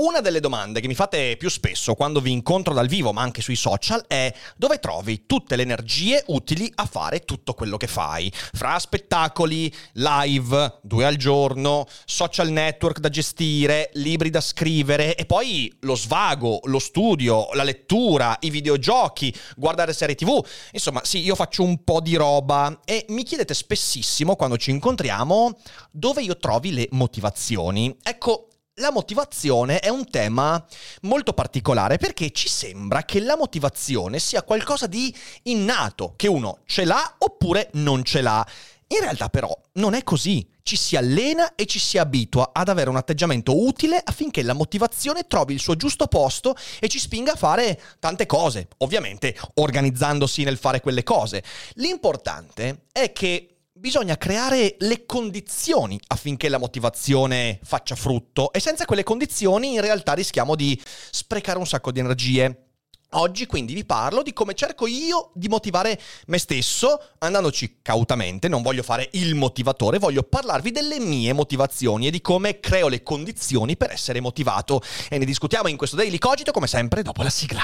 Una delle domande che mi fate più spesso quando vi incontro dal vivo, ma anche sui social, è dove trovi tutte le energie utili a fare tutto quello che fai? Fra spettacoli, live, due al giorno, social network da gestire, libri da scrivere e poi lo svago, lo studio, la lettura, i videogiochi, guardare serie tv. Insomma, sì, io faccio un po' di roba e mi chiedete spessissimo quando ci incontriamo dove io trovi le motivazioni. Ecco, la motivazione è un tema molto particolare perché ci sembra che la motivazione sia qualcosa di innato, che uno ce l'ha oppure non ce l'ha. In realtà però non è così, ci si allena e ci si abitua ad avere un atteggiamento utile affinché la motivazione trovi il suo giusto posto e ci spinga a fare tante cose, ovviamente organizzandosi nel fare quelle cose. L'importante è che bisogna creare le condizioni affinché la motivazione faccia frutto e senza quelle condizioni in realtà rischiamo di sprecare un sacco di energie. Oggi quindi vi parlo di come cerco io di motivare me stesso, andandoci cautamente, non voglio fare il motivatore, voglio parlarvi delle mie motivazioni e di come creo le condizioni per essere motivato. E ne discutiamo in questo Daily Cogito come sempre dopo la sigla.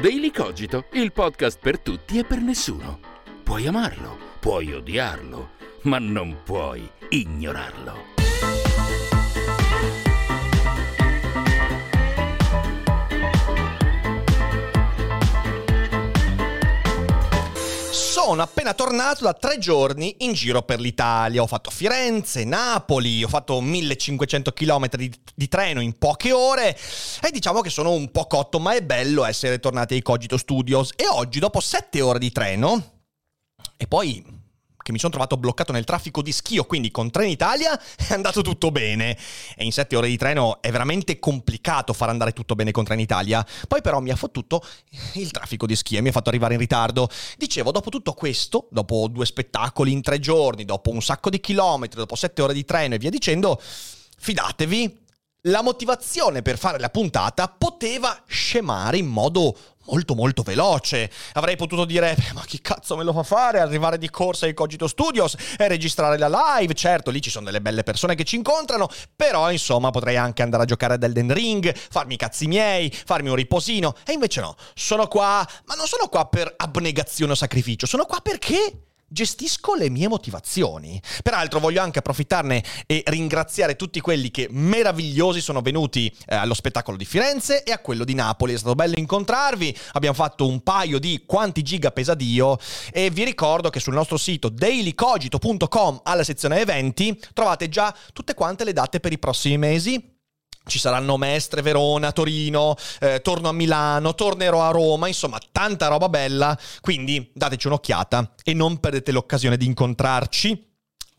Daily Cogito, il podcast per tutti e per nessuno. Puoi amarlo Puoi odiarlo, ma non puoi ignorarlo. sono appena tornato da tre giorni in giro per l'Italia. Ho fatto Firenze, Napoli, ho fatto 1500 km di, di, treno in poche ore e diciamo che sono un po' cotto, ma è bello essere tornati ai Cogito Studios. E oggi, dopo sette ore di treno, e poi che mi sono trovato bloccato nel traffico di Schio, quindi con Trenitalia è andato tutto bene. E in sette ore di treno è veramente complicato far andare tutto bene con Trenitalia. Poi però mi ha fottuto il traffico di Schio e mi ha fatto arrivare in ritardo. Dicevo, dopo tutto questo, dopo due spettacoli in tre giorni, dopo un sacco di chilometri, dopo sette ore di treno e via dicendo, fidatevi, la motivazione per fare la puntata poteva scemare in modo molto molto veloce. Avrei potuto dire, ma chi cazzo me lo fa fare? Arrivare di corsa ai Cogito Studios e registrare la live. Certo, lì ci sono delle belle persone che ci incontrano, però insomma potrei anche andare a giocare ad Elden Ring, farmi i cazzi miei, farmi un riposino. E invece no, sono qua, ma non sono qua per abnegazione o sacrificio, sono qua perché gestisco le mie motivazioni. Peraltro voglio anche approfittarne e ringraziare tutti quelli che meravigliosi sono venuti eh, allo spettacolo di Firenze e a quello di Napoli. È stato bello incontrarvi, abbiamo fatto un paio di quanti giga pesa Dio e vi ricordo che sul nostro sito dailycogito.com alla sezione eventi trovate già tutte quante le date per i prossimi mesi ci saranno Mestre, Verona, Torino, eh, torno a Milano, tornerò a Roma, insomma tanta roba bella, quindi dateci un'occhiata e non perdete l'occasione di incontrarci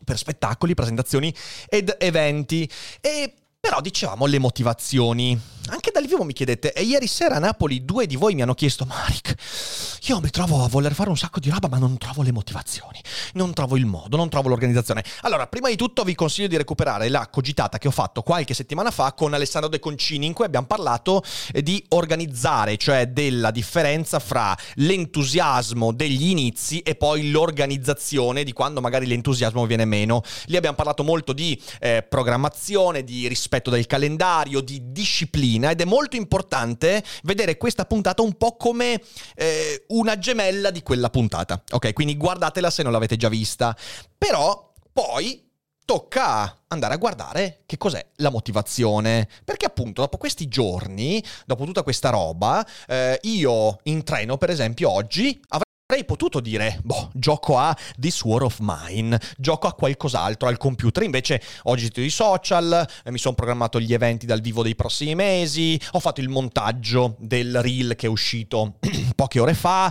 per spettacoli, presentazioni ed eventi. E però dicevamo le motivazioni. Anche dal vivo mi chiedete, e ieri sera a Napoli due di voi mi hanno chiesto, Maric, io mi trovo a voler fare un sacco di roba, ma non trovo le motivazioni, non trovo il modo, non trovo l'organizzazione. Allora, prima di tutto vi consiglio di recuperare la cogitata che ho fatto qualche settimana fa con Alessandro De Concini, in cui abbiamo parlato eh, di organizzare, cioè della differenza fra l'entusiasmo degli inizi e poi l'organizzazione di quando magari l'entusiasmo viene meno. Lì abbiamo parlato molto di eh, programmazione, di rispetto del calendario, di disciplina ed è molto importante vedere questa puntata un po' come eh, una gemella di quella puntata. Ok, quindi guardatela se non l'avete già vista. Però poi tocca andare a guardare che cos'è la motivazione. Perché appunto dopo questi giorni, dopo tutta questa roba, eh, io in treno per esempio oggi avrei Avrei potuto dire, boh, gioco a This War of Mine, gioco a qualcos'altro al computer, invece ho gestito i social, eh, mi sono programmato gli eventi dal vivo dei prossimi mesi, ho fatto il montaggio del reel che è uscito poche ore fa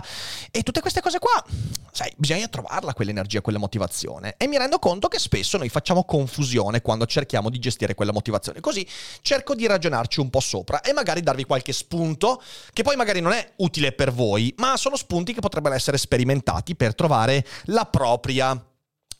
e tutte queste cose qua, sai, bisogna trovarla quell'energia, quella motivazione. E mi rendo conto che spesso noi facciamo confusione quando cerchiamo di gestire quella motivazione, così cerco di ragionarci un po' sopra e magari darvi qualche spunto che poi magari non è utile per voi, ma sono spunti che potrebbero essere essere sperimentati per trovare la propria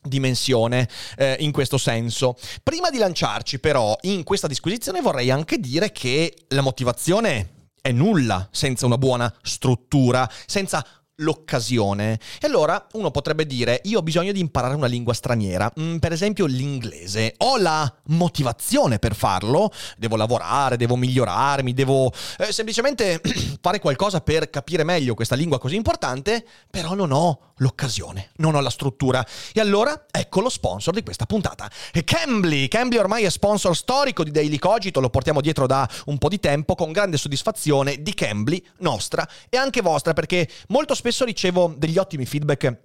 dimensione eh, in questo senso. Prima di lanciarci però in questa disquisizione vorrei anche dire che la motivazione è nulla senza una buona struttura, senza l'occasione. E allora uno potrebbe dire, io ho bisogno di imparare una lingua straniera, mm, per esempio l'inglese, ho la motivazione per farlo, devo lavorare, devo migliorarmi, devo eh, semplicemente fare qualcosa per capire meglio questa lingua così importante, però non ho l'occasione, non ho la struttura. E allora ecco lo sponsor di questa puntata. Cambly, Cambly ormai è sponsor storico di Daily Cogito, lo portiamo dietro da un po' di tempo con grande soddisfazione di Cambly, nostra e anche vostra, perché molto spesso spesso ricevo degli ottimi feedback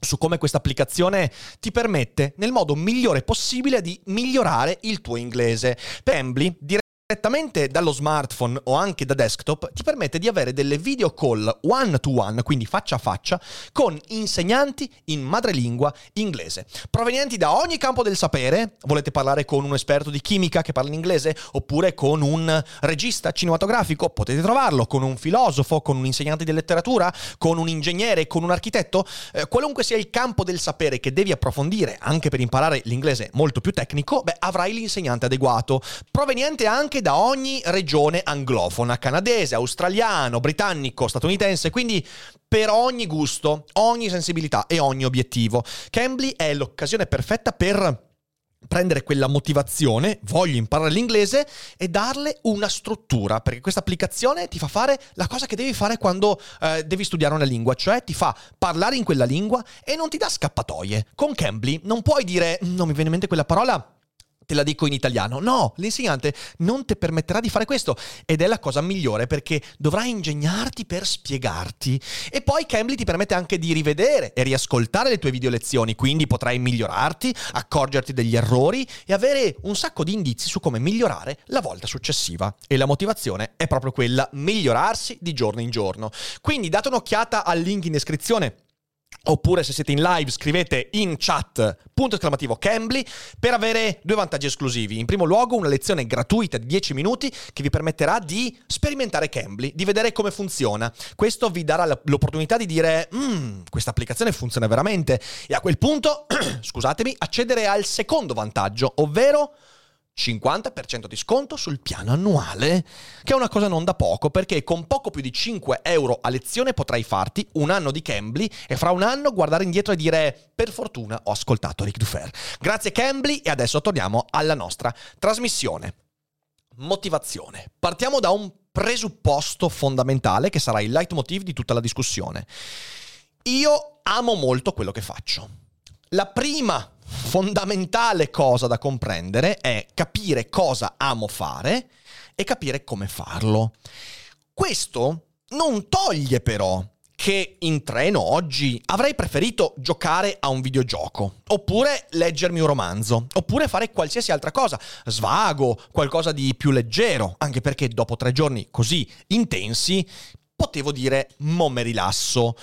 su come questa applicazione ti permette nel modo migliore possibile di migliorare il tuo inglese. Per Embly, direttamente dallo smartphone o anche da desktop ti permette di avere delle video call one to one, quindi faccia a faccia, con insegnanti in madrelingua inglese, provenienti da ogni campo del sapere. Volete parlare con un esperto di chimica che parla in inglese oppure con un regista cinematografico? Potete trovarlo, con un filosofo, con un insegnante di letteratura, con un ingegnere, con un architetto, eh, qualunque sia il campo del sapere che devi approfondire anche per imparare l'inglese molto più tecnico, beh, avrai l'insegnante adeguato, proveniente anche da ogni regione anglofona, canadese, australiano, britannico, statunitense, quindi per ogni gusto, ogni sensibilità e ogni obiettivo. Cambly è l'occasione perfetta per prendere quella motivazione, voglio imparare l'inglese e darle una struttura, perché questa applicazione ti fa fare la cosa che devi fare quando eh, devi studiare una lingua, cioè ti fa parlare in quella lingua e non ti dà scappatoie. Con Cambly non puoi dire non mi viene in mente quella parola, te la dico in italiano. No, l'insegnante non ti permetterà di fare questo ed è la cosa migliore perché dovrai ingegnarti per spiegarti. E poi Cambly ti permette anche di rivedere e riascoltare le tue video lezioni, quindi potrai migliorarti, accorgerti degli errori e avere un sacco di indizi su come migliorare la volta successiva. E la motivazione è proprio quella, migliorarsi di giorno in giorno. Quindi date un'occhiata al link in descrizione Oppure se siete in live scrivete in chat punto esclamativo Cambly per avere due vantaggi esclusivi. In primo luogo una lezione gratuita di 10 minuti che vi permetterà di sperimentare Cambly, di vedere come funziona. Questo vi darà l'opportunità di dire mmm, questa applicazione funziona veramente e a quel punto, scusatemi, accedere al secondo vantaggio, ovvero 50% di sconto sul piano annuale, che è una cosa non da poco perché con poco più di 5 euro a lezione potrai farti un anno di Cambly e fra un anno guardare indietro e dire per fortuna ho ascoltato Rick Dufer. Grazie Cambly e adesso torniamo alla nostra trasmissione. Motivazione. Partiamo da un presupposto fondamentale che sarà il leitmotiv di tutta la discussione. Io amo molto quello che faccio. La prima fondamentale cosa da comprendere è capire cosa amo fare e capire come farlo. Questo non toglie però che in treno oggi avrei preferito giocare a un videogioco, oppure leggermi un romanzo, oppure fare qualsiasi altra cosa, svago, qualcosa di più leggero, anche perché dopo tre giorni così intensi potevo dire mo me rilasso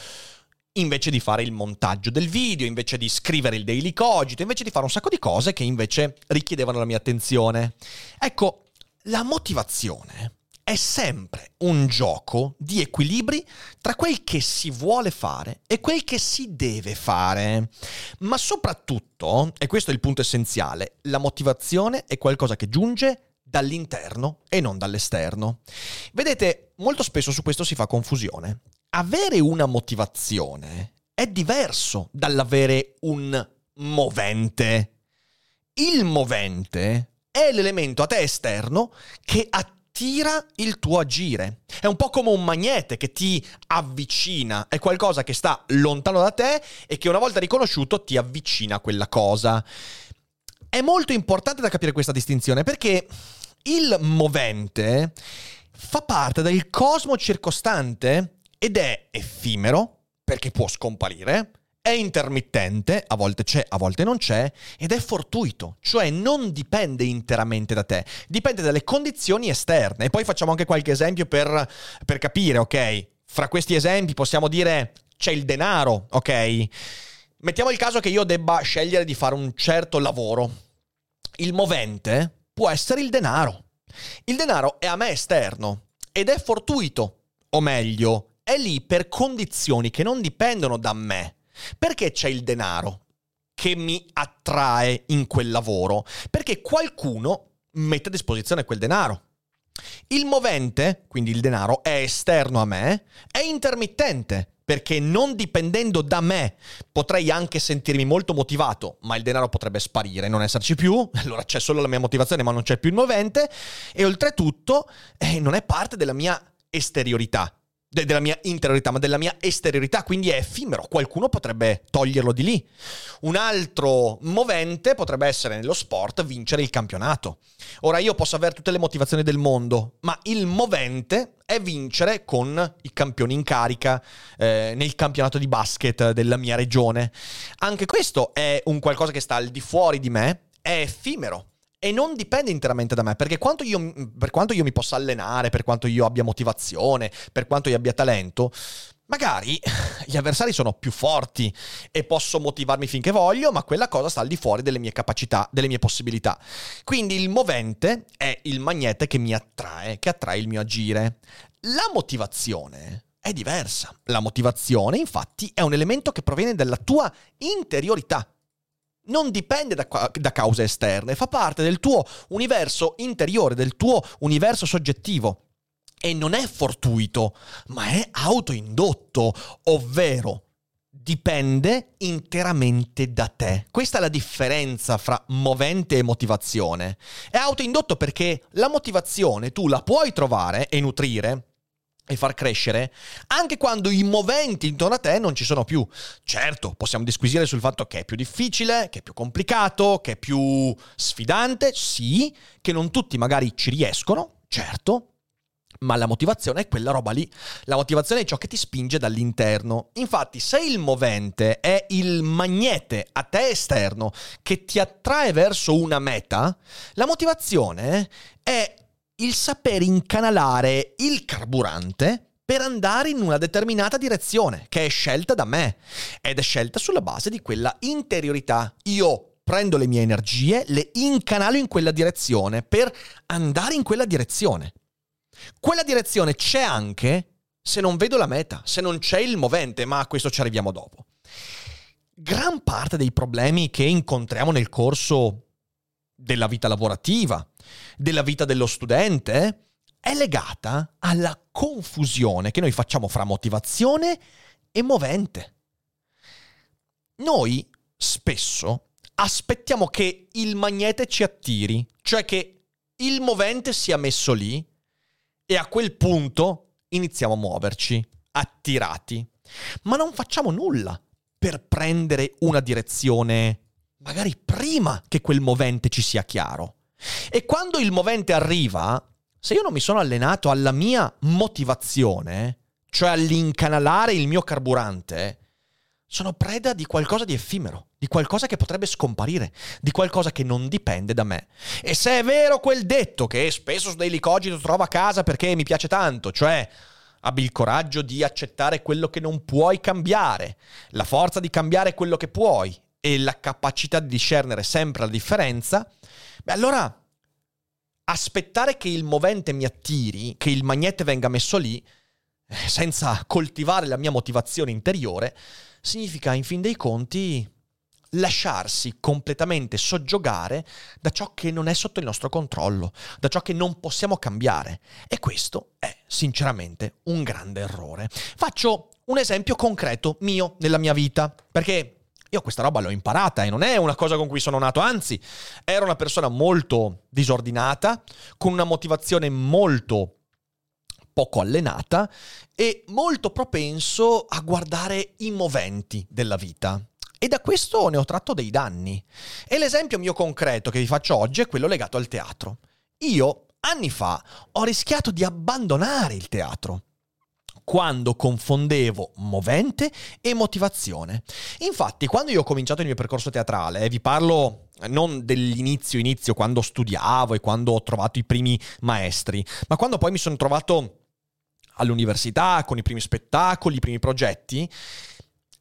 invece di fare il montaggio del video, invece di scrivere il daily cogito, invece di fare un sacco di cose che invece richiedevano la mia attenzione. Ecco, la motivazione è sempre un gioco di equilibri tra quel che si vuole fare e quel che si deve fare. Ma soprattutto, e questo è il punto essenziale, la motivazione è qualcosa che giunge dall'interno e non dall'esterno. Vedete, molto spesso su questo si fa confusione avere una motivazione è diverso dall'avere un movente. Il movente è l'elemento a te esterno che attira il tuo agire. È un po' come un magnete che ti avvicina, è qualcosa che sta lontano da te e che una volta riconosciuto ti avvicina a quella cosa. È molto importante da capire questa distinzione perché il movente fa parte del cosmo circostante ed è effimero, perché può scomparire, è intermittente, a volte c'è, a volte non c'è, ed è fortuito, cioè non dipende interamente da te, dipende dalle condizioni esterne. E poi facciamo anche qualche esempio per, per capire, ok? Fra questi esempi possiamo dire c'è il denaro, ok? Mettiamo il caso che io debba scegliere di fare un certo lavoro. Il movente può essere il denaro. Il denaro è a me esterno ed è fortuito, o meglio, è lì per condizioni che non dipendono da me. Perché c'è il denaro? che mi attrae in quel lavoro, perché qualcuno mette a disposizione quel denaro. Il movente, quindi il denaro, è esterno a me, è intermittente, perché non dipendendo da me potrei anche sentirmi molto motivato, ma il denaro potrebbe sparire, non esserci più, allora c'è solo la mia motivazione ma non c'è più il movente e oltretutto eh, non è parte della mia esteriorità de- della mia interiorità, ma della mia esteriorità, quindi è effimero. Qualcuno potrebbe toglierlo di lì. Un altro movente potrebbe essere nello sport vincere il campionato. Ora io posso avere tutte le motivazioni del mondo, ma il movente è vincere con i campioni in carica eh, nel campionato di basket della mia regione. Anche questo è un qualcosa che sta al di fuori di me, è effimero e non dipende interamente da me, perché quanto io, per quanto io mi possa allenare, per quanto io abbia motivazione, per quanto io abbia talento, magari gli avversari sono più forti e posso motivarmi finché voglio, ma quella cosa sta al di fuori delle mie capacità, delle mie possibilità. Quindi il movente è il magnete che mi attrae, che attrae il mio agire. La motivazione è diversa. La motivazione, infatti, è un elemento che proviene dalla tua interiorità non dipende da, da, cause esterne, fa parte del tuo universo interiore, del tuo universo soggettivo. E non è fortuito, ma è autoindotto, ovvero dipende interamente da te. Questa è la differenza fra movente e motivazione. È autoindotto perché la motivazione tu la puoi trovare e nutrire e far crescere anche quando i moventi intorno a te non ci sono più. Certo, possiamo disquisire sul fatto che è più difficile, che è più complicato, che è più sfidante, sì, che non tutti magari ci riescono, certo, ma la motivazione è quella roba lì. La motivazione è ciò che ti spinge dall'interno. Infatti, se il movente è il magnete a te esterno che ti attrae verso una meta, la motivazione è il saper incanalare il carburante per andare in una determinata direzione, che è scelta da me ed è scelta sulla base di quella interiorità. Io prendo le mie energie, le incanalo in quella direzione per andare in quella direzione. Quella direzione c'è anche se non vedo la meta, se non c'è il movente, ma a questo ci arriviamo dopo. Gran parte dei problemi che incontriamo nel corso della vita lavorativa, della vita dello studente, è legata alla confusione che noi facciamo fra motivazione e movente. Noi spesso aspettiamo che il magnete ci attiri, cioè che il movente sia messo lì e a quel punto iniziamo a muoverci, attirati. Ma non facciamo nulla per prendere una direzione magari prima che quel movente ci sia chiaro. E quando il movente arriva, se io non mi sono allenato alla mia motivazione, cioè all'incanalare il mio carburante, sono preda di qualcosa di effimero, di qualcosa che potrebbe scomparire, di qualcosa che non dipende da me. E se è vero quel detto che spesso su Daily Cogito trovo a casa perché mi piace tanto, cioè abbi il coraggio di accettare quello che non puoi cambiare, la forza di cambiare quello che puoi e la capacità di discernere sempre la differenza, beh allora aspettare che il movente mi attiri, che il magnete venga messo lì, eh, senza coltivare la mia motivazione interiore, significa in fin dei conti lasciarsi completamente soggiogare da ciò che non è sotto il nostro controllo, da ciò che non possiamo cambiare. E questo è sinceramente un grande errore. Faccio un esempio concreto mio nella mia vita, perché io questa roba l'ho imparata e non è una cosa con cui sono nato, anzi, ero una persona molto disordinata, con una motivazione molto poco allenata e molto propenso a guardare i moventi della vita. E da questo ne ho tratto dei danni. E l'esempio mio concreto che vi faccio oggi è quello legato al teatro. Io, anni fa, ho rischiato di abbandonare il teatro quando confondevo movente e motivazione. Infatti, quando io ho cominciato il mio percorso teatrale, eh, vi parlo non dell'inizio inizio, quando studiavo e quando ho trovato i primi maestri, ma quando poi mi sono trovato all'università con i primi spettacoli, i primi progetti,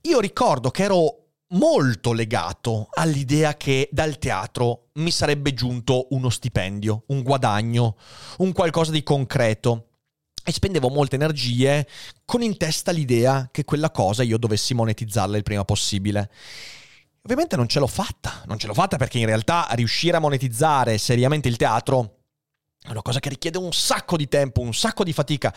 io ricordo che ero molto legato all'idea che dal teatro mi sarebbe giunto uno stipendio, un guadagno, un qualcosa di concreto e spendevo molte energie con in testa l'idea che quella cosa io dovessi monetizzarla il prima possibile. Ovviamente non ce l'ho fatta, non ce l'ho fatta perché in realtà riuscire a monetizzare seriamente il teatro è una cosa che richiede un sacco di tempo, un sacco di fatica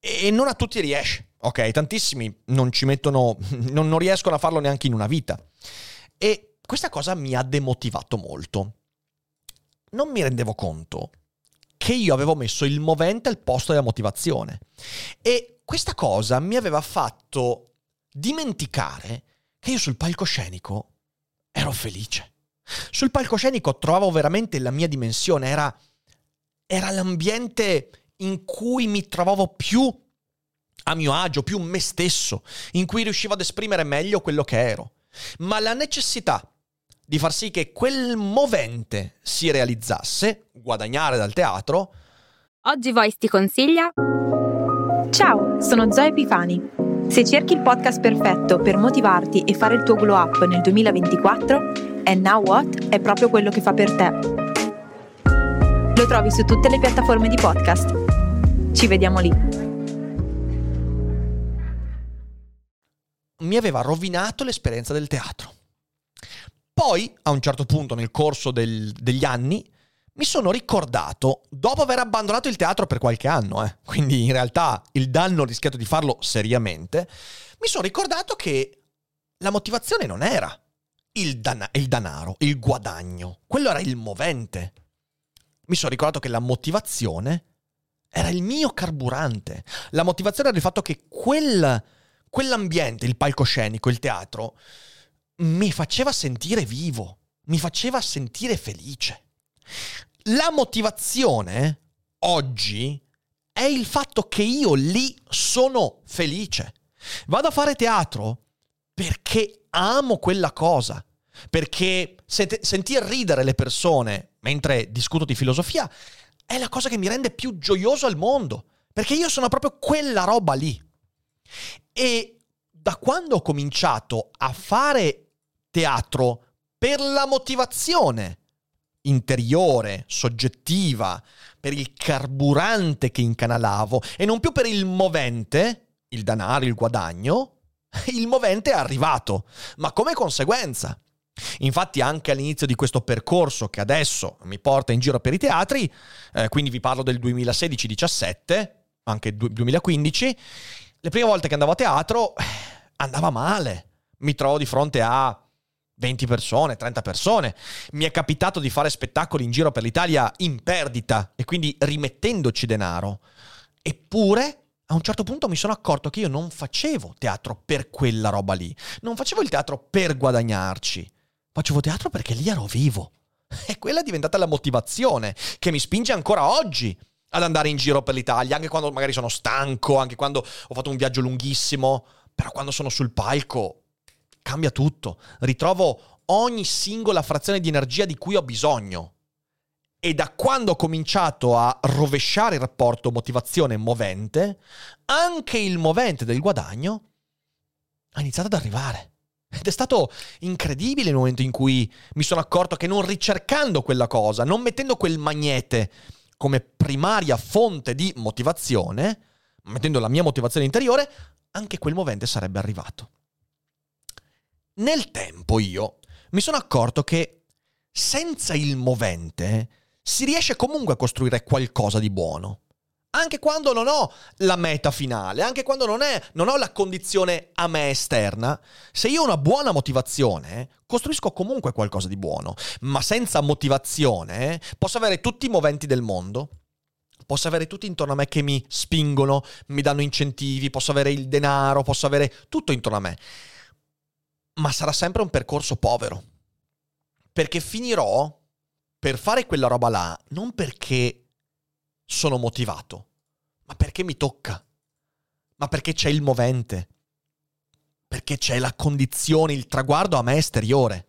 e non a tutti riesce, ok? Tantissimi non ci mettono, non, non riescono a farlo neanche in una vita. E questa cosa mi ha demotivato molto. Non mi rendevo conto che io avevo messo il movente al posto della motivazione. E questa cosa mi aveva fatto dimenticare che io sul palcoscenico ero felice. Sul palcoscenico trovavo veramente la mia dimensione, era, era l'ambiente in cui mi trovavo più a mio agio, più me stesso, in cui riuscivo ad esprimere meglio quello che ero. Ma la necessità di far sì che quel movente si realizzasse, guadagnare dal teatro. Oggi Voice ti consiglia. Ciao, sono Zoe Epifani. Se cerchi il podcast perfetto per motivarti e fare il tuo glow up nel 2024, And Now What è proprio quello che fa per te. Lo trovi su tutte le piattaforme di podcast. Ci vediamo lì. Mi aveva rovinato l'esperienza del teatro. Poi, a un certo punto nel corso del, degli anni, mi sono ricordato, dopo aver abbandonato il teatro per qualche anno, eh, quindi in realtà il danno ho rischiato di farlo seriamente, mi sono ricordato che la motivazione non era il, dan- il danaro, il guadagno, quello era il movente. Mi sono ricordato che la motivazione era il mio carburante. La motivazione era il fatto che quel, quell'ambiente, il palcoscenico, il teatro, mi faceva sentire vivo, mi faceva sentire felice. La motivazione oggi è il fatto che io lì sono felice. Vado a fare teatro perché amo quella cosa, perché sent- sentir ridere le persone mentre discuto di filosofia è la cosa che mi rende più gioioso al mondo, perché io sono proprio quella roba lì. E da quando ho cominciato a fare teatro per la motivazione interiore, soggettiva, per il carburante che incanalavo e non più per il movente, il denaro, il guadagno, il movente è arrivato, ma come conseguenza. Infatti anche all'inizio di questo percorso che adesso mi porta in giro per i teatri, eh, quindi vi parlo del 2016-17, anche 2015, le prime volte che andavo a teatro andava male. Mi trovo di fronte a 20 persone, 30 persone. Mi è capitato di fare spettacoli in giro per l'Italia in perdita e quindi rimettendoci denaro. Eppure, a un certo punto mi sono accorto che io non facevo teatro per quella roba lì. Non facevo il teatro per guadagnarci. Facevo teatro perché lì ero vivo. E quella è diventata la motivazione che mi spinge ancora oggi ad andare in giro per l'Italia, anche quando magari sono stanco, anche quando ho fatto un viaggio lunghissimo. Però quando sono sul palco cambia tutto. Ritrovo ogni singola frazione di energia di cui ho bisogno. E da quando ho cominciato a rovesciare il rapporto motivazione-movente, anche il movente del guadagno ha iniziato ad arrivare. Ed è stato incredibile il momento in cui mi sono accorto che non ricercando quella cosa, non mettendo quel magnete come primaria fonte di motivazione, mettendo la mia motivazione interiore, anche quel movente sarebbe arrivato. Nel tempo io mi sono accorto che senza il movente si riesce comunque a costruire qualcosa di buono. Anche quando non ho la meta finale, anche quando non, è, non ho la condizione a me esterna, se io ho una buona motivazione, costruisco comunque qualcosa di buono. Ma senza motivazione posso avere tutti i moventi del mondo, posso avere tutti intorno a me che mi spingono, mi danno incentivi, posso avere il denaro, posso avere tutto intorno a me ma sarà sempre un percorso povero. Perché finirò per fare quella roba là non perché sono motivato, ma perché mi tocca, ma perché c'è il movente, perché c'è la condizione, il traguardo a me esteriore.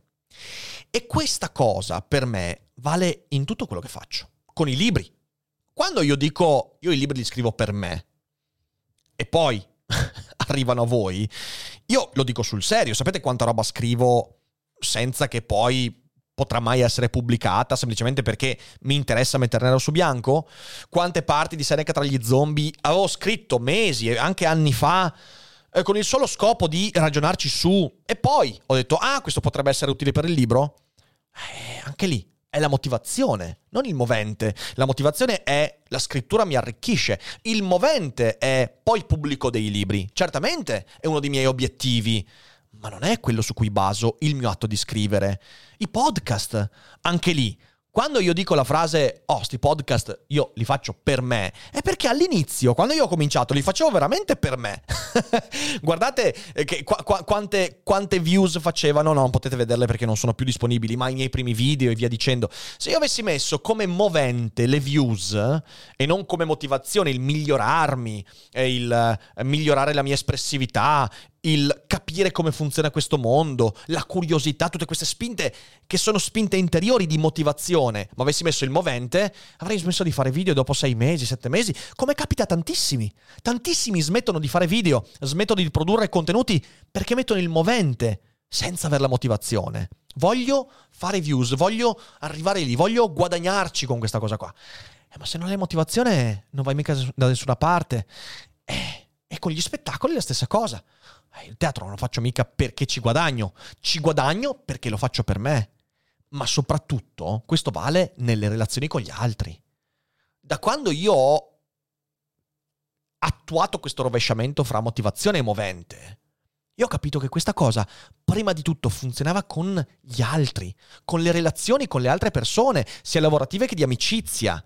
E questa cosa per me vale in tutto quello che faccio, con i libri. Quando io dico io i libri li scrivo per me e poi arrivano a voi, io lo dico sul serio, sapete quanta roba scrivo senza che poi potrà mai essere pubblicata semplicemente perché mi interessa mettere nero su bianco? Quante parti di Seneca tra gli zombie avevo scritto mesi e anche anni fa eh, con il solo scopo di ragionarci su. E poi ho detto, ah, questo potrebbe essere utile per il libro? Eh, anche lì è la motivazione, non il movente. La motivazione è la scrittura mi arricchisce. Il movente è poi pubblico dei libri. Certamente è uno dei miei obiettivi, ma non è quello su cui baso il mio atto di scrivere. I podcast, anche lì, quando io dico la frase, oh, sti podcast io li faccio per me, è perché all'inizio, quando io ho cominciato, li facevo veramente per me. Guardate eh, che, qu- qu- quante, quante, views facevano, no, non potete vederle perché non sono più disponibili, ma i miei primi video e via dicendo. Se io avessi messo come movente le views e non come motivazione il migliorarmi, il eh, migliorare la mia espressività, il capire come funziona questo mondo, la curiosità, tutte queste spinte che sono spinte interiori di motivazione. Ma avessi messo il movente, avrei smesso di fare video dopo sei mesi, sette mesi, come capita a tantissimi. Tantissimi smettono di fare video, smettono di produrre contenuti perché mettono il movente senza avere la motivazione. Voglio fare views, voglio arrivare lì, voglio guadagnarci con questa cosa qua. Eh, ma se non hai motivazione non vai mica da nessuna parte. Eh, e con gli spettacoli è la stessa cosa. Eh, il teatro non lo faccio mica perché ci guadagno, ci guadagno perché lo faccio per me. Ma soprattutto questo vale nelle relazioni con gli altri. Da quando io ho attuato questo rovesciamento fra motivazione e movente, io ho capito che questa cosa, prima di tutto, funzionava con gli altri, con le relazioni con le altre persone, sia lavorative che di amicizia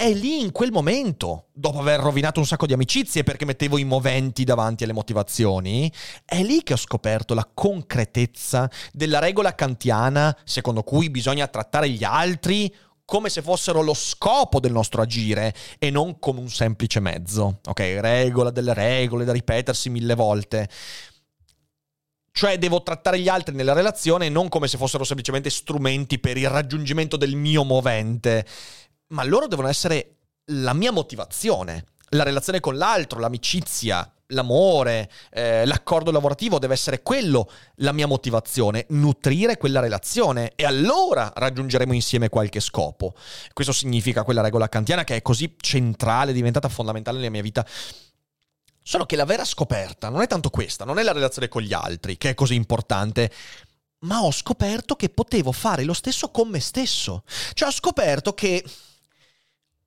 è lì in quel momento, dopo aver rovinato un sacco di amicizie perché mettevo i moventi davanti alle motivazioni, è lì che ho scoperto la concretezza della regola kantiana secondo cui bisogna trattare gli altri come se fossero lo scopo del nostro agire e non come un semplice mezzo. Ok, regola delle regole da ripetersi mille volte. Cioè devo trattare gli altri nella relazione non come se fossero semplicemente strumenti per il raggiungimento del mio movente ma loro devono essere la mia motivazione. La relazione con l'altro, l'amicizia, l'amore, eh, l'accordo lavorativo deve essere quello la mia motivazione, nutrire quella relazione e allora raggiungeremo insieme qualche scopo. Questo significa quella regola kantiana che è così centrale, diventata fondamentale nella mia vita. Solo che la vera scoperta non è tanto questa, non è la relazione con gli altri, che è così importante, ma ho scoperto che potevo fare lo stesso con me stesso. Cioè ho scoperto che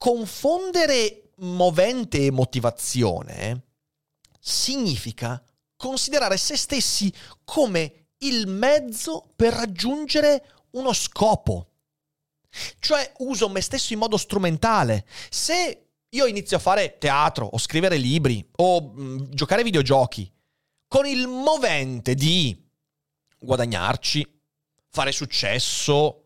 confondere movente e motivazione significa considerare se stessi come il mezzo per raggiungere uno scopo. Cioè uso me stesso in modo strumentale. Se io inizio a fare teatro o scrivere libri o mh, mm, giocare ai videogiochi con il movente di guadagnarci, fare successo,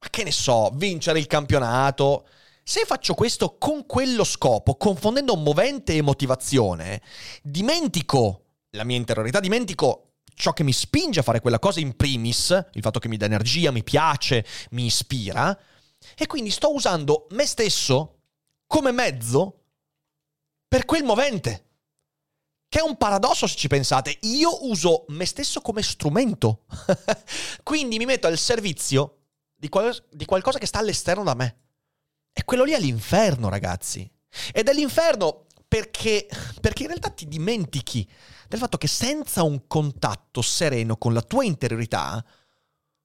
ma che ne so, vincere il campionato, se faccio questo con quello scopo, confondendo movente e motivazione, dimentico la mia interiorità, dimentico ciò che mi spinge a fare quella cosa in primis, il fatto che mi dà energia, mi piace, mi ispira, e quindi sto usando me stesso come mezzo per quel movente. Che è un paradosso se ci pensate. Io uso me stesso come strumento. quindi mi metto al servizio di, qual- di qualcosa che sta all'esterno da me. E quello lì è l'inferno, ragazzi. Ed è l'inferno perché, perché in realtà ti dimentichi del fatto che senza un contatto sereno con la tua interiorità,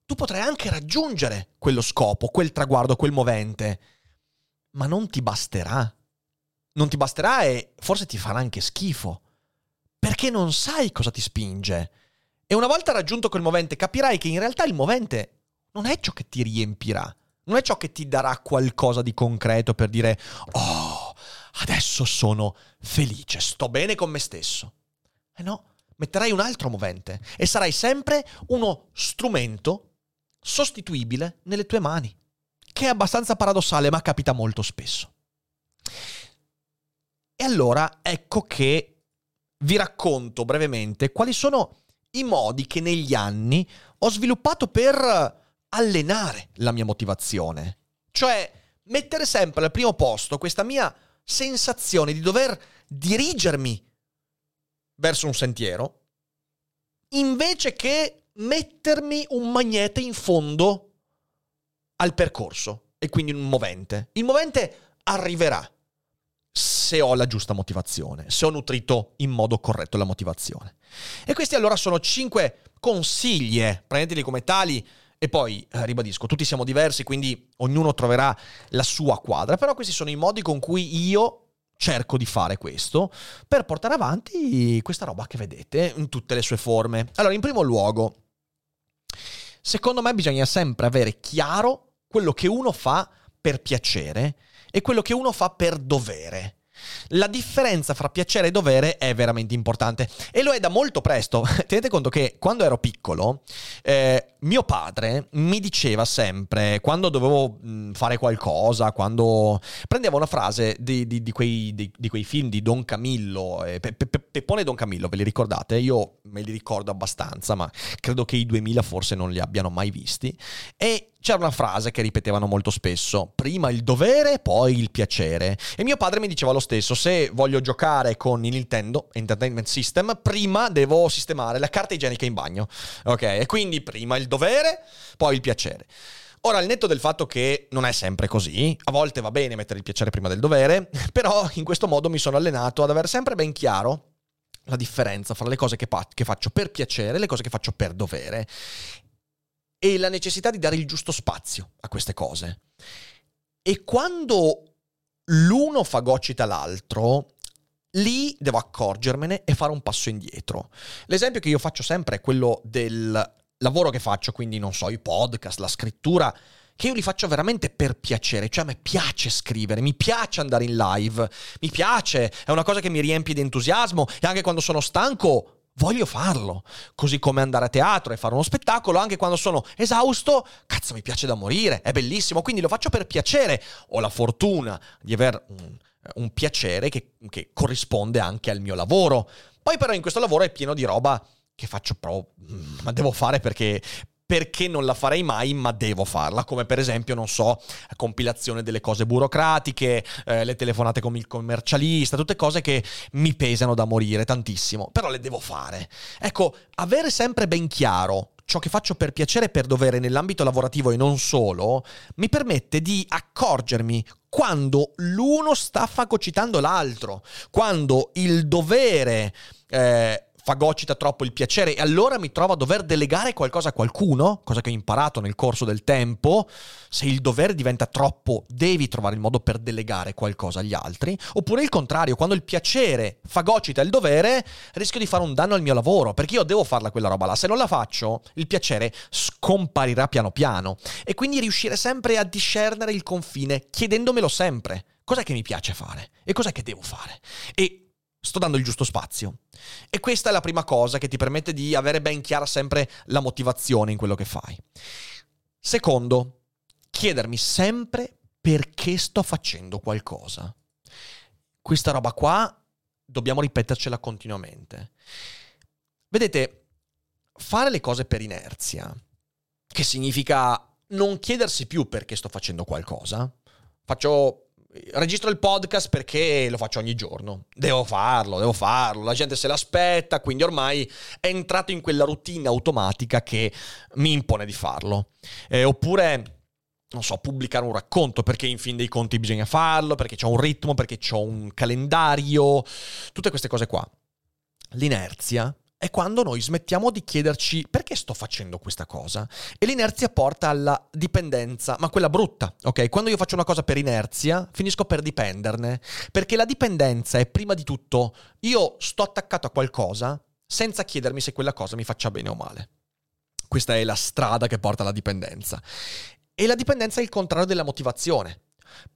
tu potrai anche raggiungere quello scopo, quel traguardo, quel movente, ma non ti basterà. Non ti basterà e forse ti farà anche schifo, perché non sai cosa ti spinge. E una volta raggiunto quel movente capirai che in realtà il movente non è ciò che ti riempirà, non è ciò che ti darà qualcosa di concreto per dire, oh, adesso sono felice, sto bene con me stesso. Eh no, metterai un altro movente e sarai sempre uno strumento sostituibile nelle tue mani, che è abbastanza paradossale, ma capita molto spesso. E allora ecco che vi racconto brevemente quali sono i modi che negli anni ho sviluppato per allenare la mia motivazione. Cioè, mettere sempre al primo posto questa mia sensazione di dover dirigermi verso un sentiero, invece che mettermi un magnete in fondo al percorso e quindi un movente. Il movente arriverà, se ho la giusta motivazione, se ho nutrito in modo corretto la motivazione. E questi allora sono cinque consigli, eh. prendeteli come tali e poi eh, ribadisco, tutti siamo diversi, quindi ognuno troverà la sua quadra, però questi sono i modi con cui io cerco di fare questo per portare avanti questa roba che vedete in tutte le sue forme. Allora, in primo luogo, secondo me bisogna sempre avere chiaro quello che uno fa per piacere e quello che uno fa per dovere. La differenza fra piacere e dovere è veramente importante e lo è da molto presto. Tenete conto che quando ero piccolo, eh, mio padre mi diceva sempre, quando dovevo fare qualcosa, quando prendevo una frase di, di, di, quei, di quei, film di Don Camillo, eh, Pe- Pe- Peppone e Don Camillo, ve li ricordate? Io me li ricordo abbastanza, ma credo che i 2000 forse non li abbiano mai visti. E c'era una frase che ripetevano molto spesso, prima il dovere, poi il piacere. E mio padre mi diceva lo stesso, se voglio giocare con il Nintendo Entertainment System, prima devo sistemare la carta igienica in bagno. Ok? E quindi prima il dovere, poi il piacere. Ora, al netto del fatto che non è sempre così, a volte va bene mettere il piacere prima del dovere, però in questo modo mi sono allenato ad avere sempre ben chiaro la differenza fra le cose che, pa- che, faccio per piacere e le cose che faccio per dovere e la necessità di dare il giusto spazio a queste cose. E quando l'uno fagocita l'altro, lì devo accorgermene e fare un passo indietro. L'esempio che io faccio sempre è quello del lavoro che faccio, quindi non so, i podcast, la scrittura, che io li faccio veramente per piacere, cioè a me piace scrivere, mi piace andare in live, mi piace, è una cosa che mi riempie di entusiasmo e anche quando sono stanco voglio farlo. Così come andare a teatro e fare uno spettacolo, anche quando sono esausto, cazzo mi piace da morire, è bellissimo, quindi lo faccio per piacere. Ho la fortuna di avere un, un piacere che, che, corrisponde anche al mio lavoro. Poi però in questo lavoro è pieno di roba che faccio però, mm, ma devo fare perché, perché non la farei mai, ma devo farla, come per esempio, non so, compilazione delle cose burocratiche, eh, le telefonate con il commercialista, tutte cose che mi pesano da morire tantissimo, però le devo fare. Ecco, avere sempre ben chiaro ciò che faccio per piacere e per dovere nell'ambito lavorativo e non solo, mi permette di accorgermi quando l'uno sta fagocitando l'altro, quando il dovere eh, fagocita troppo il piacere e allora mi trovo a dover delegare qualcosa a qualcuno, cosa che ho imparato nel corso del tempo, se il dovere diventa troppo devi trovare il modo per delegare qualcosa agli altri, oppure il contrario, quando il piacere fagocita il dovere rischio di fare un danno al mio lavoro, perché io devo farla quella roba là, se non la faccio il piacere scomparirà piano piano e quindi riuscire sempre a discernere il confine chiedendomelo sempre. Cos'è che mi piace fare? E cos'è che devo fare? E sto dando il giusto spazio. E questa è la prima cosa che ti permette di avere ben chiara sempre la motivazione in quello che fai. Secondo, chiedermi sempre perché sto facendo qualcosa. Questa roba qua dobbiamo ripetercela continuamente. Vedete, fare le cose per inerzia, che significa non chiedersi più perché sto facendo qualcosa. Faccio registro il podcast perché lo faccio ogni giorno. Devo farlo, devo farlo. La gente se l'aspetta, quindi ormai è entrato in quella routine automatica che mi impone di farlo. Eh, oppure non so, pubblicare un racconto, perché in fin dei conti bisogna farlo, perché c'è un ritmo, perché c'è un calendario, tutte queste cose qua. L'inerzia è quando noi smettiamo di chiederci perché sto facendo questa cosa. E l'inerzia porta alla dipendenza, ma quella brutta, ok? Quando io faccio una cosa per inerzia, finisco per dipenderne, perché la dipendenza è prima di tutto io sto attaccato a qualcosa senza chiedermi se quella cosa mi faccia bene o male. Questa è la strada che porta alla dipendenza. E la dipendenza è il contrario della motivazione.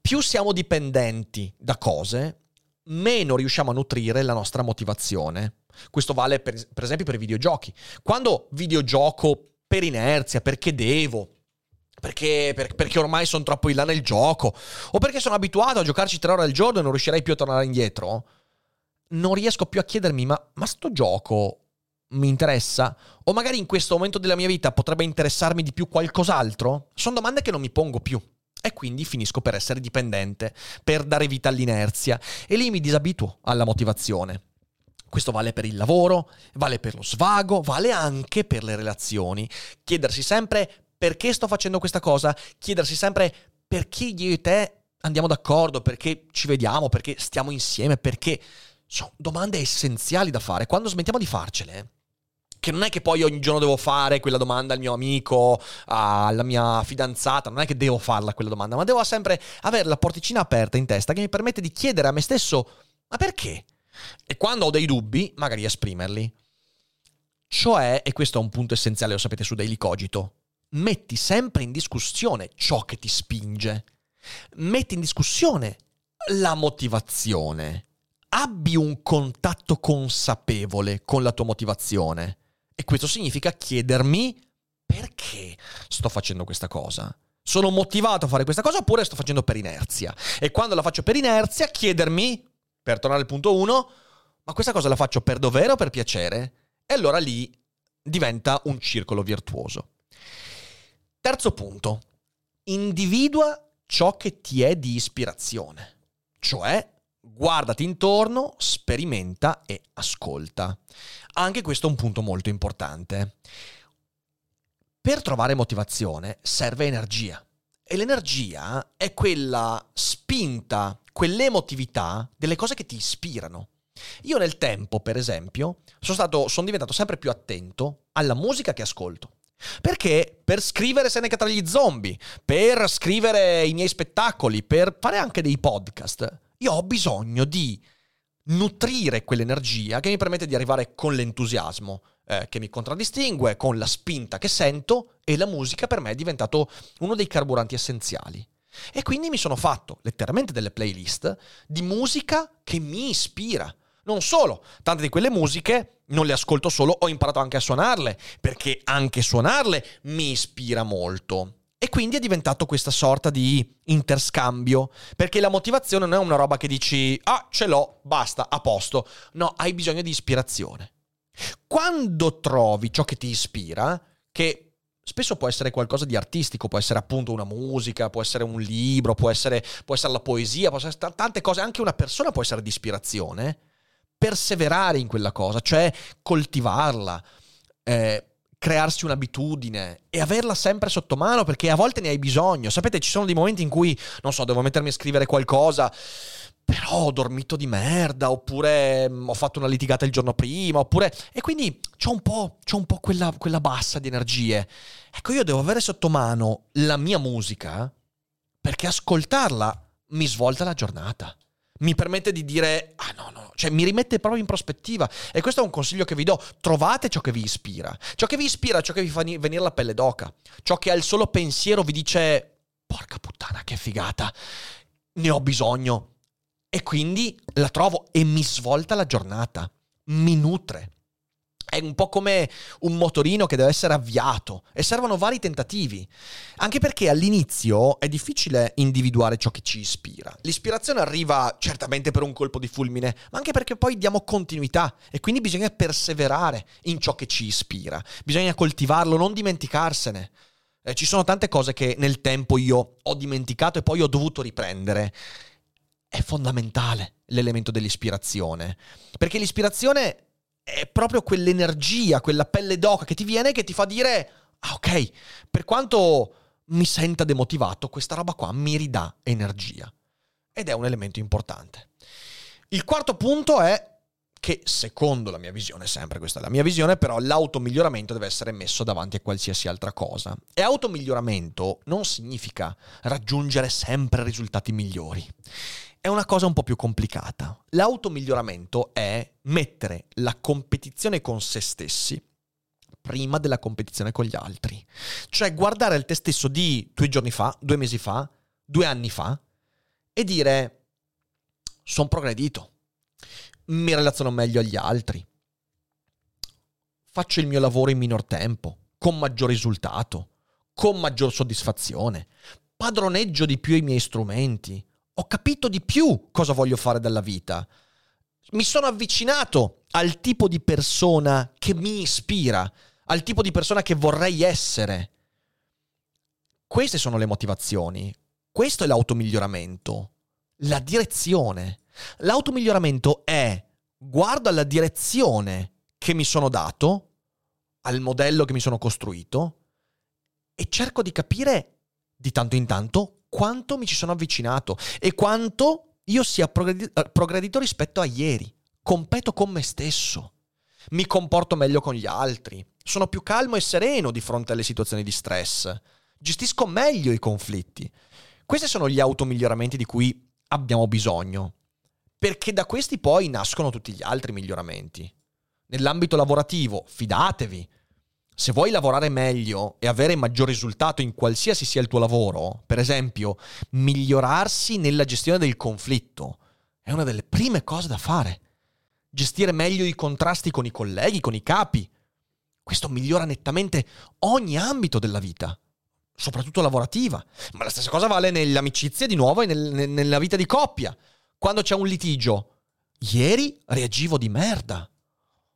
Più siamo dipendenti da cose, meno riusciamo a nutrire la nostra motivazione. Questo vale per, per esempio per i videogiochi. Quando videogioco per inerzia, perché devo, perché, per, perché, ormai sono troppo in là nel gioco, o perché sono abituato a giocarci tre ore al giorno e non riuscirei più a tornare indietro, non riesco più a chiedermi, ma, ma sto gioco mi interessa? O magari in questo momento della mia vita potrebbe interessarmi di più qualcos'altro? Sono domande che non mi pongo più. E quindi finisco per essere dipendente, per dare vita all'inerzia. E lì mi disabituo alla motivazione. Questo vale per il lavoro, vale per lo svago, vale anche per le relazioni. Chiedersi sempre perché sto facendo questa cosa, chiedersi sempre perché io e te andiamo d'accordo, perché ci vediamo, perché stiamo insieme, perché sono domande essenziali da fare. Quando smettiamo di farcele, che non è che poi ogni giorno devo fare quella domanda al mio amico, alla mia fidanzata, non è che devo farla quella domanda, ma devo sempre avere la porticina aperta in testa che mi permette di chiedere a me stesso, ma perché? E quando ho dei dubbi, magari esprimerli. Cioè, e questo è un punto essenziale, lo sapete su Daily Cogito, metti sempre in discussione ciò che ti spinge. Metti in discussione la motivazione. Abbi un contatto consapevole con la tua motivazione. E questo significa chiedermi perché sto facendo questa cosa. Sono motivato a fare questa cosa oppure sto facendo per inerzia? E quando la faccio per inerzia, chiedermi, per tornare al punto 1, ma questa cosa la faccio per dovere o per piacere? E allora lì diventa un circolo virtuoso. Terzo punto, individua ciò che ti è di ispirazione, cioè guardati intorno, sperimenta e ascolta. Anche questo è un punto molto importante. Per trovare motivazione serve energia e l'energia è quella spinta, quell'emotività delle cose che ti ispirano. Io nel tempo, per esempio, sono, stato, sono diventato sempre più attento alla musica che ascolto. Perché per scrivere Seneca tra gli zombie, per scrivere i miei spettacoli, per fare anche dei podcast, io ho bisogno di nutrire quell'energia che mi permette di arrivare con l'entusiasmo eh, che mi contraddistingue, con la spinta che sento e la musica per me è diventato uno dei carburanti essenziali. E quindi mi sono fatto letteralmente delle playlist di musica che mi ispira. Non solo, tante di quelle musiche non le ascolto solo, ho imparato anche a suonarle, perché anche suonarle mi ispira molto. E quindi è diventato questa sorta di interscambio, perché la motivazione non è una roba che dici, ah, ce l'ho, basta, a posto. No, hai bisogno di ispirazione. Quando trovi ciò che ti ispira, che spesso può essere qualcosa di artistico, può essere appunto una musica, può essere un libro, può essere, può essere la poesia, può essere t- tante cose, anche una persona può essere di ispirazione, perseverare in quella cosa, cioè coltivarla, eh, crearsi un'abitudine e averla sempre sotto mano perché a volte ne hai bisogno. Sapete, ci sono dei momenti in cui, non so, devo mettermi a scrivere qualcosa, però ho dormito di merda, oppure mm, ho fatto una litigata il giorno prima, oppure... E quindi c'ho un po', c'ho un po quella, quella bassa di energie. Ecco, io devo avere sotto mano la mia musica perché ascoltarla mi svolta la giornata mi permette di dire, ah no, no, cioè mi rimette proprio in prospettiva. E questo è un consiglio che vi do, trovate ciò che vi ispira. Ciò che vi ispira, ciò che vi fa venire la pelle d'oca. Ciò che al solo pensiero vi dice, porca puttana, che figata, ne ho bisogno. E quindi la trovo e mi svolta la giornata, mi nutre. È un po' come un motorino che deve essere avviato e servono vari tentativi. Anche perché all'inizio è difficile individuare ciò che ci ispira. L'ispirazione arriva certamente per un colpo di fulmine, ma anche perché poi diamo continuità e quindi bisogna perseverare in ciò che ci ispira. Bisogna coltivarlo, non dimenticarsene. Eh, ci sono tante cose che nel tempo io ho dimenticato e poi ho dovuto riprendere. È fondamentale l'elemento dell'ispirazione, perché l'ispirazione è proprio quell'energia, quella pelle d'oca che ti viene che ti fa dire, ah ok, per quanto mi senta demotivato, questa roba qua mi ridà energia. Ed è un elemento importante. Il quarto punto è che secondo la mia visione, sempre questa è la mia visione, però l'automiglioramento deve essere messo davanti a qualsiasi altra cosa. E automiglioramento non significa raggiungere sempre risultati migliori è una cosa un po' più complicata. L'automiglioramento è mettere la competizione con se stessi prima della competizione con gli altri. Cioè guardare il te stesso di due giorni fa, due mesi fa, due anni fa e dire sono progredito, mi relaziono meglio agli altri, faccio il mio lavoro in minor tempo, con maggior risultato, con maggior soddisfazione, padroneggio di più i miei strumenti, ho capito di più cosa voglio fare dalla vita. Mi sono avvicinato al tipo di persona che mi ispira, al tipo di persona che vorrei essere. Queste sono le motivazioni. Questo è l'automiglioramento. La direzione. L'automiglioramento è guardo alla direzione che mi sono dato, al modello che mi sono costruito e cerco di capire di tanto in tanto quanto mi ci sono avvicinato e quanto io sia progredi- eh, progredito rispetto a ieri. Competo con me stesso. Mi comporto meglio con gli altri. Sono più calmo e sereno di fronte alle situazioni di stress. Gestisco meglio i conflitti. Questi sono gli automiglioramenti di cui abbiamo bisogno. Perché da questi poi nascono tutti gli altri miglioramenti. Nell'ambito lavorativo, fidatevi. Se vuoi lavorare meglio e avere maggior risultato in qualsiasi sia il tuo lavoro, per esempio, migliorarsi nella gestione del conflitto, è una delle prime cose da fare. Gestire meglio i contrasti con i colleghi, con i capi. Questo migliora nettamente ogni ambito della vita, soprattutto lavorativa. Ma la stessa cosa vale nelle amicizie di nuovo e nel, nella vita di coppia. Quando c'è un litigio, ieri reagivo di merda.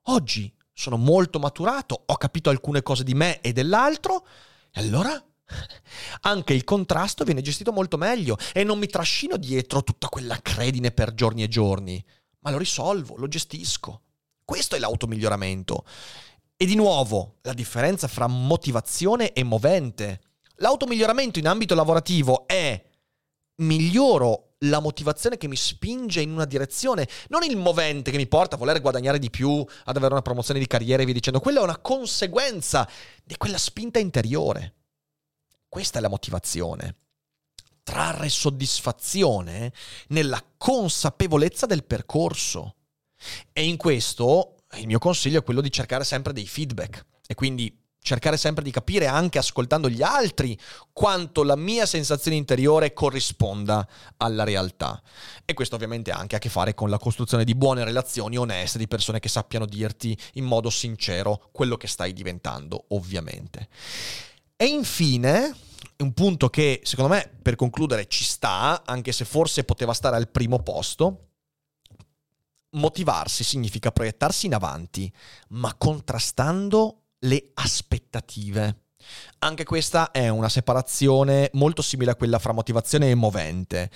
Oggi sono molto maturato, ho capito alcune cose di me e dell'altro, e allora anche il contrasto viene gestito molto meglio e non mi trascino dietro tutta quella credine per giorni e giorni, ma lo risolvo, lo gestisco. Questo è l'automiglioramento. E di nuovo, la differenza fra motivazione e movente. L'automiglioramento in ambito lavorativo è miglioro la motivazione che mi spinge in una direzione, non il movente che mi porta a voler guadagnare di più, ad avere una promozione di carriera e via dicendo. Quella è una conseguenza di quella spinta interiore. Questa è la motivazione. Trarre soddisfazione nella consapevolezza del percorso. E in questo il mio consiglio è quello di cercare sempre dei feedback e quindi cercare sempre di capire anche ascoltando gli altri quanto la mia sensazione interiore corrisponda alla realtà. E questo ovviamente ha anche a che fare con la costruzione di buone relazioni oneste, di persone che sappiano dirti in modo sincero quello che stai diventando, ovviamente. E infine, un punto che secondo me per concludere ci sta, anche se forse poteva stare al primo posto, motivarsi significa proiettarsi in avanti, ma contrastando le aspettative. Anche questa è una separazione molto simile a quella fra motivazione e movente.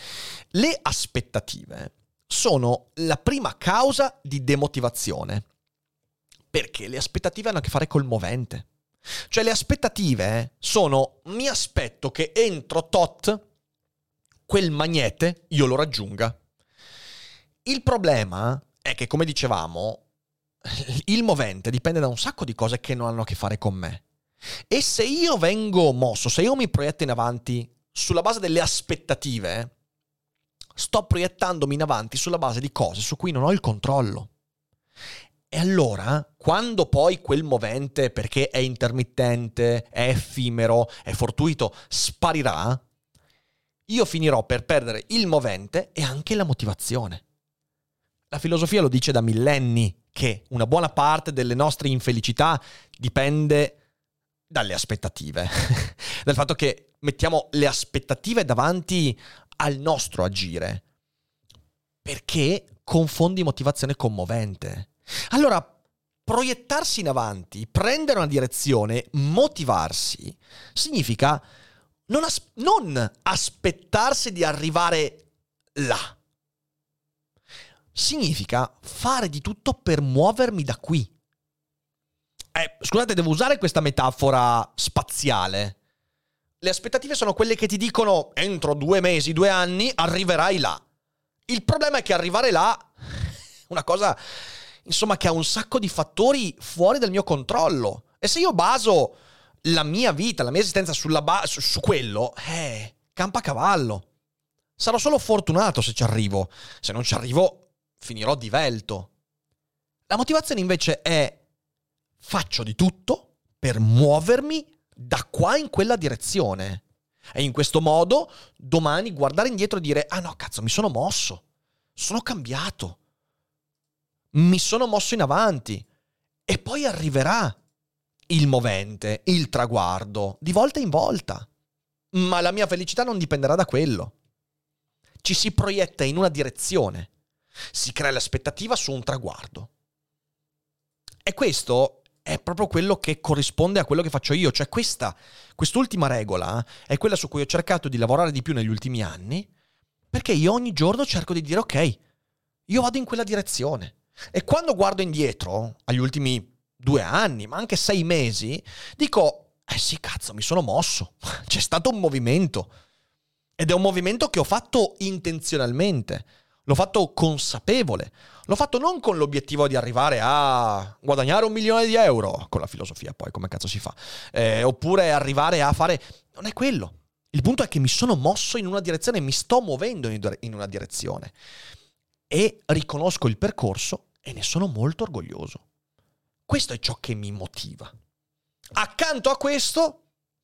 Le aspettative sono la prima causa di demotivazione, perché le aspettative hanno a che fare col movente. Cioè le aspettative sono mi aspetto che entro tot quel magnete io lo raggiunga. Il problema è che, come dicevamo, il movente dipende da un sacco di cose che non hanno a che fare con me. E se io vengo mosso, se io mi proietto in avanti sulla base delle aspettative, sto proiettandomi in avanti sulla base di cose su cui non ho il controllo. E allora, quando poi quel movente, perché è intermittente, è effimero, è fortuito, sparirà, io finirò per perdere il movente e anche la motivazione. La filosofia lo dice da millenni che una buona parte delle nostre infelicità dipende dalle aspettative, dal fatto che mettiamo le aspettative davanti al nostro agire, perché confondi motivazione con movente. Allora, proiettarsi in avanti, prendere una direzione, motivarsi, significa non, as- non aspettarsi di arrivare là significa fare di tutto per muovermi da qui. Eh, scusate, devo usare questa metafora spaziale. Le aspettative sono quelle che ti dicono entro due mesi, due anni, arriverai là. Il problema è che arrivare là una cosa, insomma, che ha un sacco di fattori fuori dal mio controllo. E se io baso la mia vita, la mia esistenza ba- su, su quello, eh, campa a cavallo. Sarò solo fortunato se ci arrivo. Se non ci arrivo, finirò divelto. La motivazione invece è faccio di tutto per muovermi da qua in quella direzione. E in questo modo domani guardare indietro e dire, ah no, cazzo, mi sono mosso, sono cambiato, mi sono mosso in avanti. E poi arriverà il movente, il traguardo, di volta in volta. Ma la mia felicità non dipenderà da quello. Ci si proietta in una direzione si crea l'aspettativa su un traguardo. E questo è proprio quello che corrisponde a quello che faccio io, cioè questa, quest'ultima regola è quella su cui ho cercato di lavorare di più negli ultimi anni, perché io ogni giorno cerco di dire ok, io vado in quella direzione. E quando guardo indietro, agli ultimi due anni, ma anche sei mesi, dico, eh sì, cazzo, mi sono mosso, c'è stato un movimento. Ed è un movimento che ho fatto intenzionalmente, l'ho fatto consapevole, l'ho fatto non con l'obiettivo di arrivare a guadagnare un milione di euro, con la filosofia poi come cazzo si fa, eh, oppure arrivare a fare... Non è quello. Il punto è che mi sono mosso in una direzione, mi sto muovendo in una direzione e riconosco il percorso e ne sono molto orgoglioso. Questo è ciò che mi motiva. Accanto a questo,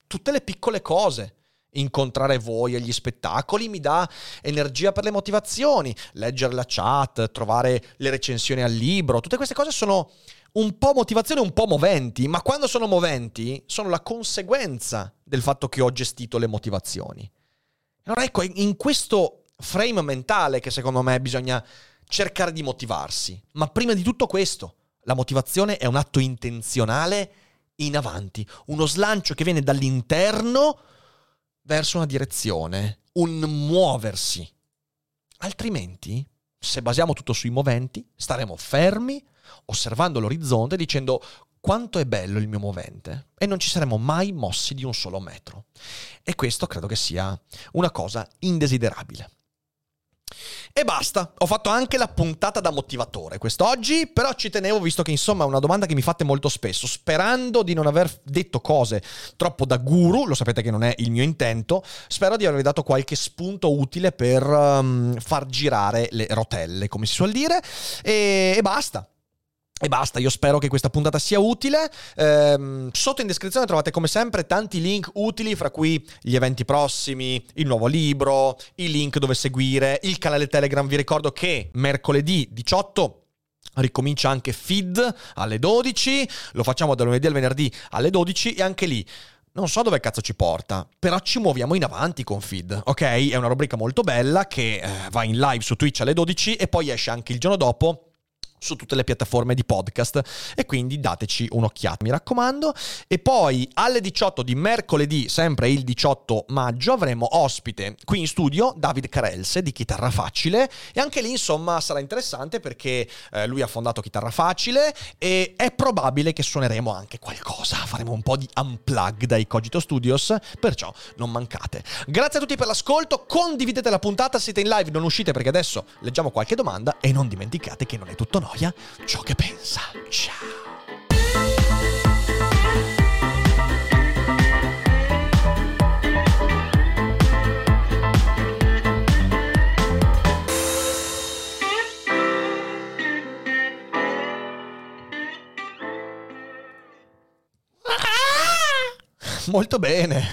tutte le piccole cose. Incontrare voi agli spettacoli mi dà energia per le motivazioni, leggere la chat, trovare le recensioni al libro, tutte queste cose sono un po' motivazioni, un po' moventi, ma quando sono moventi sono la conseguenza del fatto che ho gestito le motivazioni. Allora ecco, in questo frame mentale che secondo me bisogna cercare di motivarsi. Ma prima di tutto questo, la motivazione è un atto intenzionale in avanti, uno slancio che viene dall'interno verso una direzione, un muoversi. Altrimenti, se basiamo tutto sui moventi, staremo fermi, osservando l'orizzonte, dicendo quanto è bello il mio movente e non ci saremo mai mossi di un solo metro. E questo credo che sia una cosa indesiderabile. E basta, ho fatto anche la puntata da motivatore quest'oggi, però ci tenevo visto che insomma è una domanda che mi fate molto spesso, sperando di non aver detto cose troppo da guru, lo sapete che non è il mio intento, spero di avervi dato qualche spunto utile per um, far girare le rotelle, come si suol dire, e, e basta. E basta, io spero che questa puntata sia utile. Ehm, sotto in descrizione trovate come sempre tanti link utili, fra cui gli eventi prossimi, il nuovo libro, i link dove seguire, il canale Telegram. Vi ricordo che mercoledì 18 ricomincia anche feed alle 12, lo facciamo da lunedì al venerdì alle 12 e anche lì non so dove cazzo ci porta, però ci muoviamo in avanti con Feed, ok? È una rubrica molto bella che eh, va in live su Twitch alle 12 e poi esce anche il giorno dopo su tutte le piattaforme di podcast e quindi dateci un'occhiata mi raccomando. E poi alle 18 di mercoledì sempre il 18 maggio avremo ospite qui in studio David Carelse di Chitarra Facile. E anche lì insomma sarà interessante perché eh, lui ha fondato Chitarra Facile e è probabile che suoneremo anche qualcosa. Faremo un po' di unplug dai Cogito Studios perciò non mancate. Grazie a tutti per l'ascolto condividete la puntata siete in live non uscite perché adesso leggiamo qualche domanda e non dimenticate che non è tutto noia ciò che pensa. Ciao. Molto bene.